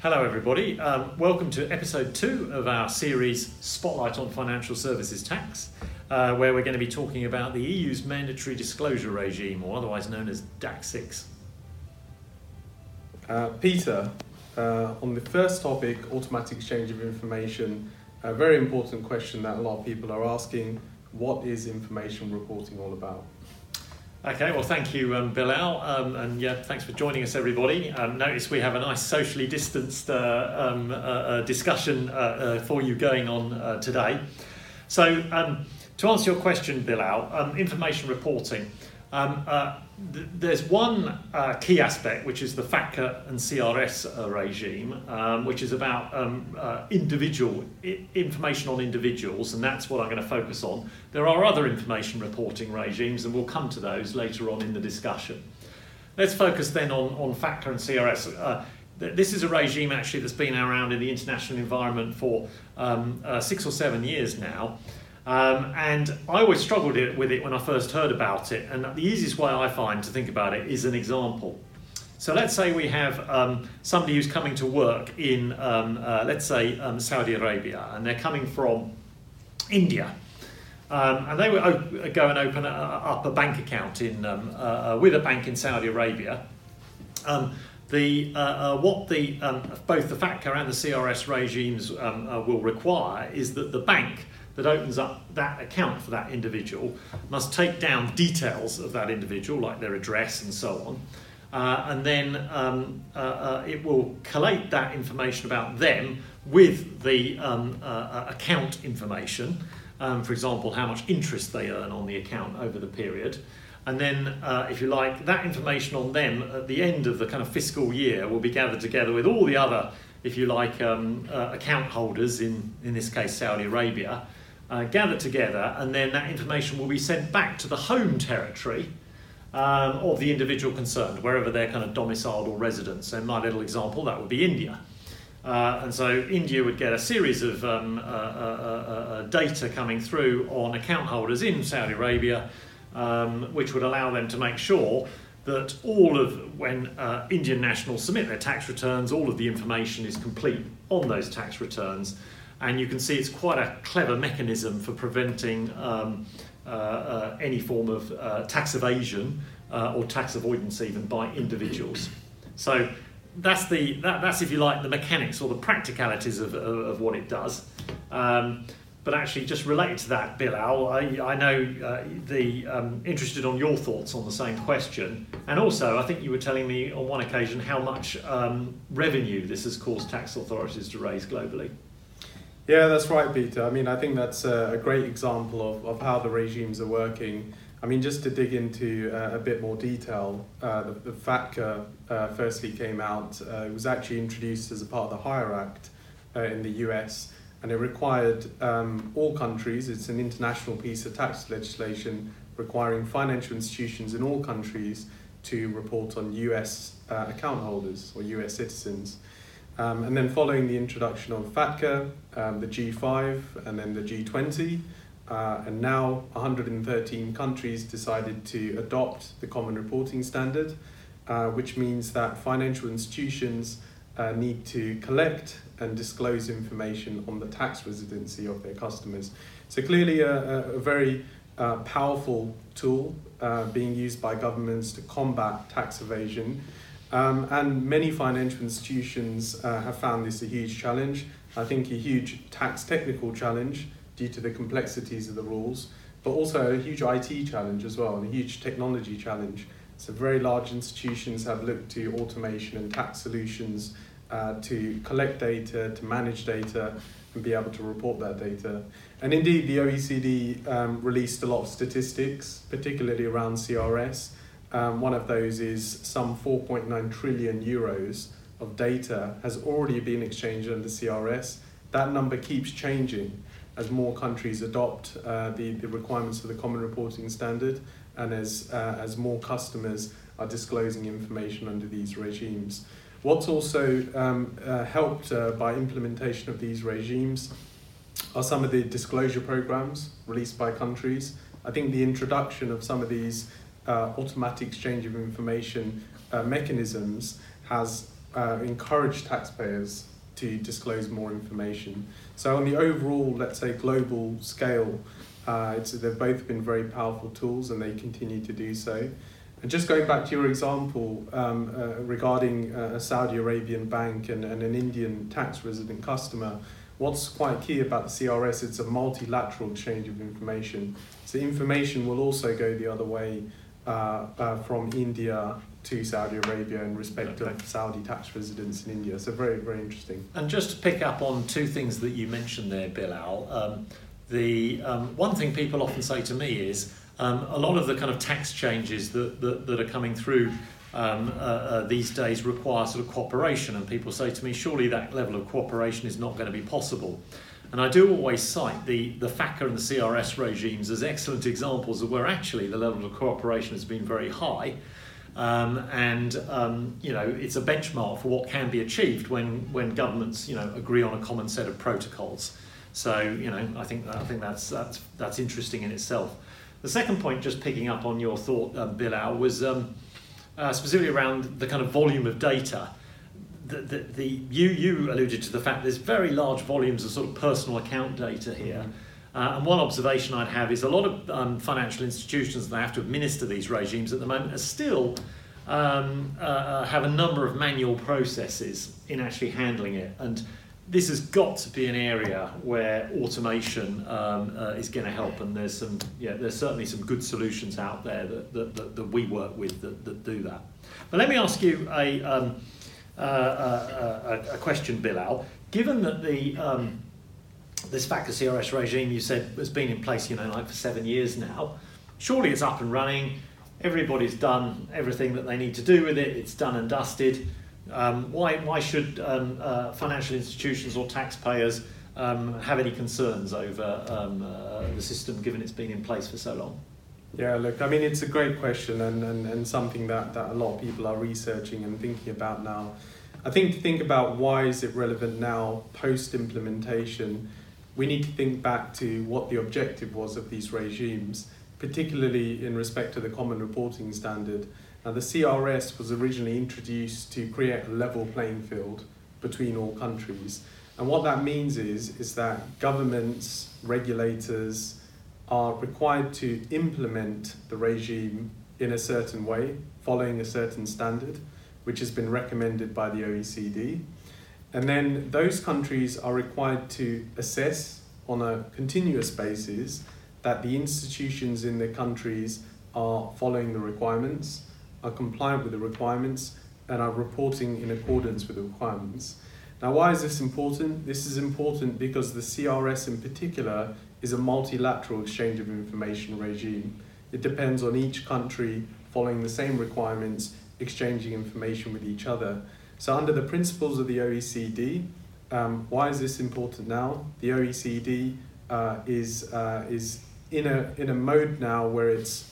Hello, everybody. Um, welcome to episode two of our series Spotlight on Financial Services Tax, uh, where we're going to be talking about the EU's mandatory disclosure regime, or otherwise known as DAC 6. Uh, Peter, uh, on the first topic, automatic exchange of information, a very important question that a lot of people are asking what is information reporting all about? Okay, well, thank you, um, Bilal, um, and yeah, thanks for joining us, everybody. Um, notice we have a nice socially distanced uh, um, uh, uh, discussion uh, uh, for you going on uh, today. So, um, to answer your question, Bilal, um, information reporting. Um, uh, th- there's one uh, key aspect, which is the FATCA and CRS uh, regime, um, which is about um, uh, individual I- information on individuals, and that's what I'm going to focus on. There are other information reporting regimes, and we'll come to those later on in the discussion. Let's focus then on, on FATCA and CRS. Uh, th- this is a regime actually that's been around in the international environment for um, uh, six or seven years now. Um, and I always struggled with it when I first heard about it. And the easiest way I find to think about it is an example. So let's say we have um, somebody who's coming to work in, um, uh, let's say, um, Saudi Arabia, and they're coming from India. Um, and they op- go and open a, up a bank account in, um, uh, uh, with a bank in Saudi Arabia. The, uh, uh, what the, um, both the FATCA and the CRS regimes um, uh, will require is that the bank that opens up that account for that individual must take down details of that individual, like their address and so on. Uh, and then um, uh, uh, it will collate that information about them with the um, uh, uh, account information. Um, for example, how much interest they earn on the account over the period. And then, uh, if you like, that information on them at the end of the kind of fiscal year will be gathered together with all the other, if you like, um, account holders, in, in this case, Saudi Arabia, uh, gathered together, and then that information will be sent back to the home territory um, of the individual concerned, wherever they're kind of domiciled or resident. So, in my little example, that would be India. Uh, and so India would get a series of um, uh, uh, uh, uh, data coming through on account holders in Saudi Arabia, um, which would allow them to make sure that all of when uh, Indian nationals submit their tax returns, all of the information is complete on those tax returns. And you can see it's quite a clever mechanism for preventing um, uh, uh, any form of uh, tax evasion uh, or tax avoidance even by individuals. So that's the that, that's if you like the mechanics or the practicalities of, of, of what it does. Um, but actually, just related to that, Bilal, I, I know uh, the um, interested on your thoughts on the same question, and also I think you were telling me on one occasion how much um, revenue this has caused tax authorities to raise globally. Yeah, that's right, Peter. I mean, I think that's a, great example of, of how the regimes are working. I mean, just to dig into uh, a bit more detail, uh, the, the FATCA uh, firstly came out, uh, it was actually introduced as a part of the HIRE Act uh, in the US, and it required um, all countries, it's an international piece of tax legislation requiring financial institutions in all countries to report on US uh, account holders or US citizens. Um, and then following the introduction of FATCA, um, the G5, and then the G20, uh, and now 113 countries decided to adopt the Common Reporting Standard, uh, which means that financial institutions uh, need to collect and disclose information on the tax residency of their customers. So clearly a, a, very uh, powerful tool uh, being used by governments to combat tax evasion. Um, and many financial institutions uh, have found this a huge challenge. I think a huge tax technical challenge due to the complexities of the rules, but also a huge IT challenge as well, and a huge technology challenge. So very large institutions have looked to automation and tax solutions uh, to collect data, to manage data, and be able to report that data. And indeed, the OECD um, released a lot of statistics, particularly around CRS. Um, one of those is some 4.9 trillion euros of data has already been exchanged under CRS. That number keeps changing as more countries adopt uh, the, the requirements of the Common Reporting Standard and as, uh, as more customers are disclosing information under these regimes. What's also um, uh, helped uh, by implementation of these regimes are some of the disclosure programs released by countries. I think the introduction of some of these uh, automatic exchange of information uh, mechanisms has uh, encourage taxpayers to disclose more information. So on the overall, let's say, global scale, uh, they've both been very powerful tools and they continue to do so. And just going back to your example um, uh, regarding uh, a Saudi Arabian bank and, and an Indian tax resident customer, what's quite key about the CRS, it's a multilateral exchange of information. So information will also go the other way from India to Saudi Arabia in respect okay. of Saudi tax residents in India. So very, very interesting. And just to pick up on two things that you mentioned there, Bilal, um, the um, one thing people often say to me is um, a lot of the kind of tax changes that, that, that are coming through um, uh, uh, these days require sort of cooperation, and people say to me, surely that level of cooperation is not going to be possible. And I do always cite the, the FATCA and the CRS regimes as excellent examples of where actually the level of cooperation has been very high. Um, and um, you know it's a benchmark for what can be achieved when, when governments you know agree on a common set of protocols. So you know I think I think that's that's that's interesting in itself. The second point, just picking up on your thought, um, Bilal, was um, uh, specifically around the kind of volume of data. The, the, the, you, you alluded to the fact there's very large volumes of sort of personal account data here. Uh, and one observation I'd have is a lot of um, financial institutions that have to administer these regimes at the moment are still um, uh, uh have a number of manual processes in actually handling it. And this has got to be an area where automation um, uh, is going to help, and there's some, yeah, there's certainly some good solutions out there that, that, that, that we work with that, that do that. But let me ask you a, um, uh, uh, a, a, question, Bilal. Given that the um, this FATCA CRS regime you said has been in place, you know, like for seven years now, surely it's up and running. Everybody's done everything that they need to do with it. It's done and dusted. Um, why, why should um, uh, financial institutions or taxpayers um, have any concerns over um, uh, the system given it's been in place for so long? Yeah, look, I mean, it's a great question and, and, and something that, that a lot of people are researching and thinking about now. I think to think about why is it relevant now post implementation, we need to think back to what the objective was of these regimes, particularly in respect to the Common Reporting Standard. Now, the CRS was originally introduced to create a level playing field between all countries. And what that means is, is that governments, regulators are required to implement the regime in a certain way, following a certain standard, which has been recommended by the OECD. And then those countries are required to assess on a continuous basis that the institutions in their countries are following the requirements are compliant with the requirements and are reporting in accordance with the requirements. Now, why is this important? This is important because the CRS in particular is a multilateral exchange of information regime. It depends on each country following the same requirements, exchanging information with each other. So, under the principles of the OECD, um, why is this important now? The OECD uh, is, uh, is in, a, in a mode now where it's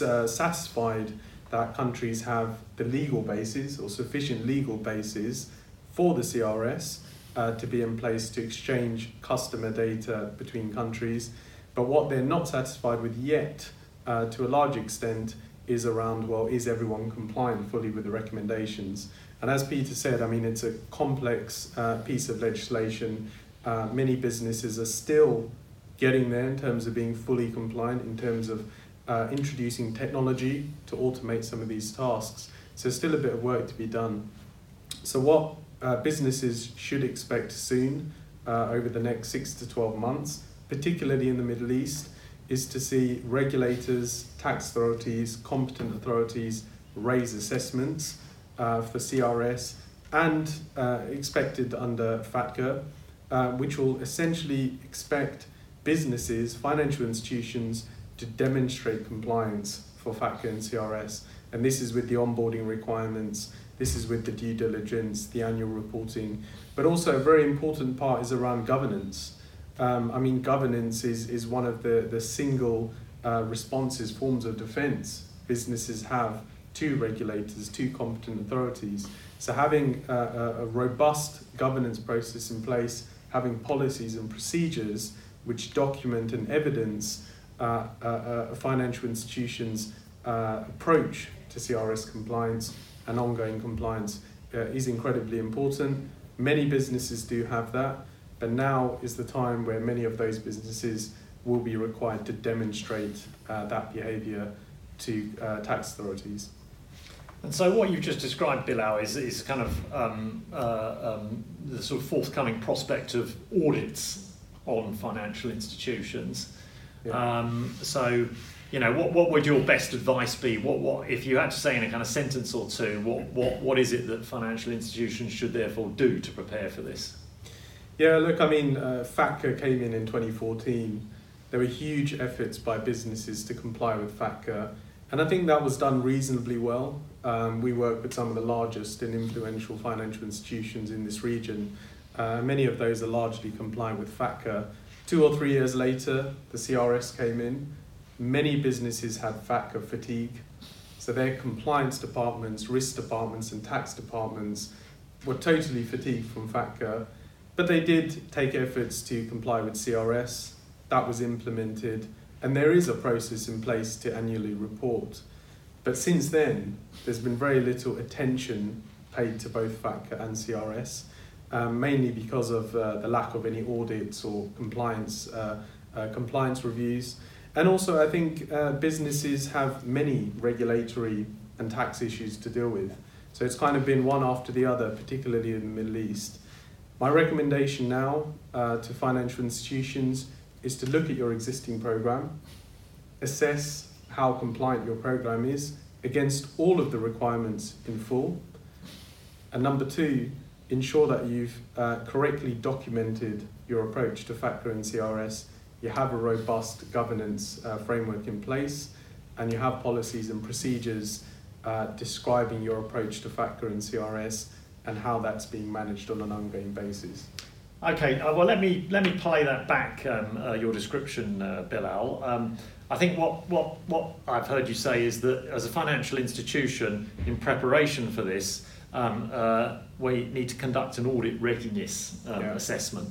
uh, satisfied that countries have the legal basis or sufficient legal basis for the CRS uh, to be in place to exchange customer data between countries. But what they're not satisfied with yet, uh, to a large extent, is around well, is everyone compliant fully with the recommendations? And as Peter said, I mean, it's a complex uh, piece of legislation. Uh, many businesses are still getting there in terms of being fully compliant, in terms of uh, introducing technology to automate some of these tasks. So still a bit of work to be done. So what uh, businesses should expect soon uh, over the next six to 12 months, particularly in the Middle East, is to see regulators, tax authorities, competent authorities raise assessments uh, for CRS and uh, expected under FATCA, uh, which will essentially expect businesses, financial institutions to demonstrate compliance for FATCA and CRS. And this is with the onboarding requirements, this is with the due diligence, the annual reporting, but also a very important part is around governance. Um, I mean, governance is, is one of the, the single uh, responses, forms of defense businesses have to regulators, to competent authorities. So having a, a robust governance process in place, having policies and procedures which document and evidence uh, uh, uh, financial institutions' approach to CRS compliance and ongoing compliance uh, is incredibly important. Many businesses do have that, but now is the time where many of those businesses will be required to demonstrate uh, that behaviour to uh, tax authorities. And so, what you've just described, Bilal, is, is kind of um, uh, um, the sort of forthcoming prospect of audits on financial institutions. Yeah. Um, so, you know, what, what would your best advice be? What, what, if you had to say in a kind of sentence or two, what, what, what is it that financial institutions should therefore do to prepare for this? Yeah, look, I mean, uh, FATCA came in in 2014. There were huge efforts by businesses to comply with FATCA, and I think that was done reasonably well. Um, we work with some of the largest and influential financial institutions in this region. Uh, many of those are largely compliant with FATCA. Two or three years later, the CRS came in. Many businesses had FATCA fatigue, so their compliance departments, risk departments, and tax departments were totally fatigued from FATCA. But they did take efforts to comply with CRS. That was implemented, and there is a process in place to annually report. But since then, there's been very little attention paid to both FATCA and CRS, um, mainly because of uh, the lack of any audits or compliance uh, uh, compliance reviews. And also, I think uh, businesses have many regulatory and tax issues to deal with. So it's kind of been one after the other, particularly in the Middle East. My recommendation now uh, to financial institutions is to look at your existing program, assess how compliant your program is against all of the requirements in full. And number two, ensure that you've uh, correctly documented your approach to FATCA and CRS. You have a robust governance uh, framework in place, and you have policies and procedures uh, describing your approach to FATCA and CRS and how that's being managed on an ongoing basis. Okay, uh, well let me let me play that back. Um, uh, your description, uh, Bilal. Um, I think what, what, what I've heard you say is that as a financial institution, in preparation for this, um, uh, we need to conduct an audit readiness um, yeah. assessment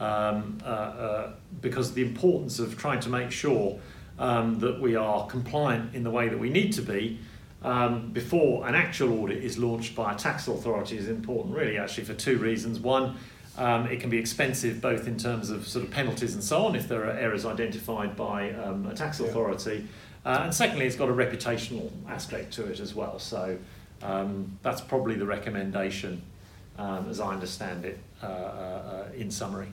um, uh, uh, because the importance of trying to make sure um, that we are compliant in the way that we need to be um, before an actual audit is launched by a tax authority is important, really, actually, for two reasons. One, um, it can be expensive both in terms of sort of penalties and so on if there are errors identified by um, a tax authority. Uh, and secondly, it's got a reputational aspect to it as well. So um, that's probably the recommendation as I understand it uh, uh, uh in summary.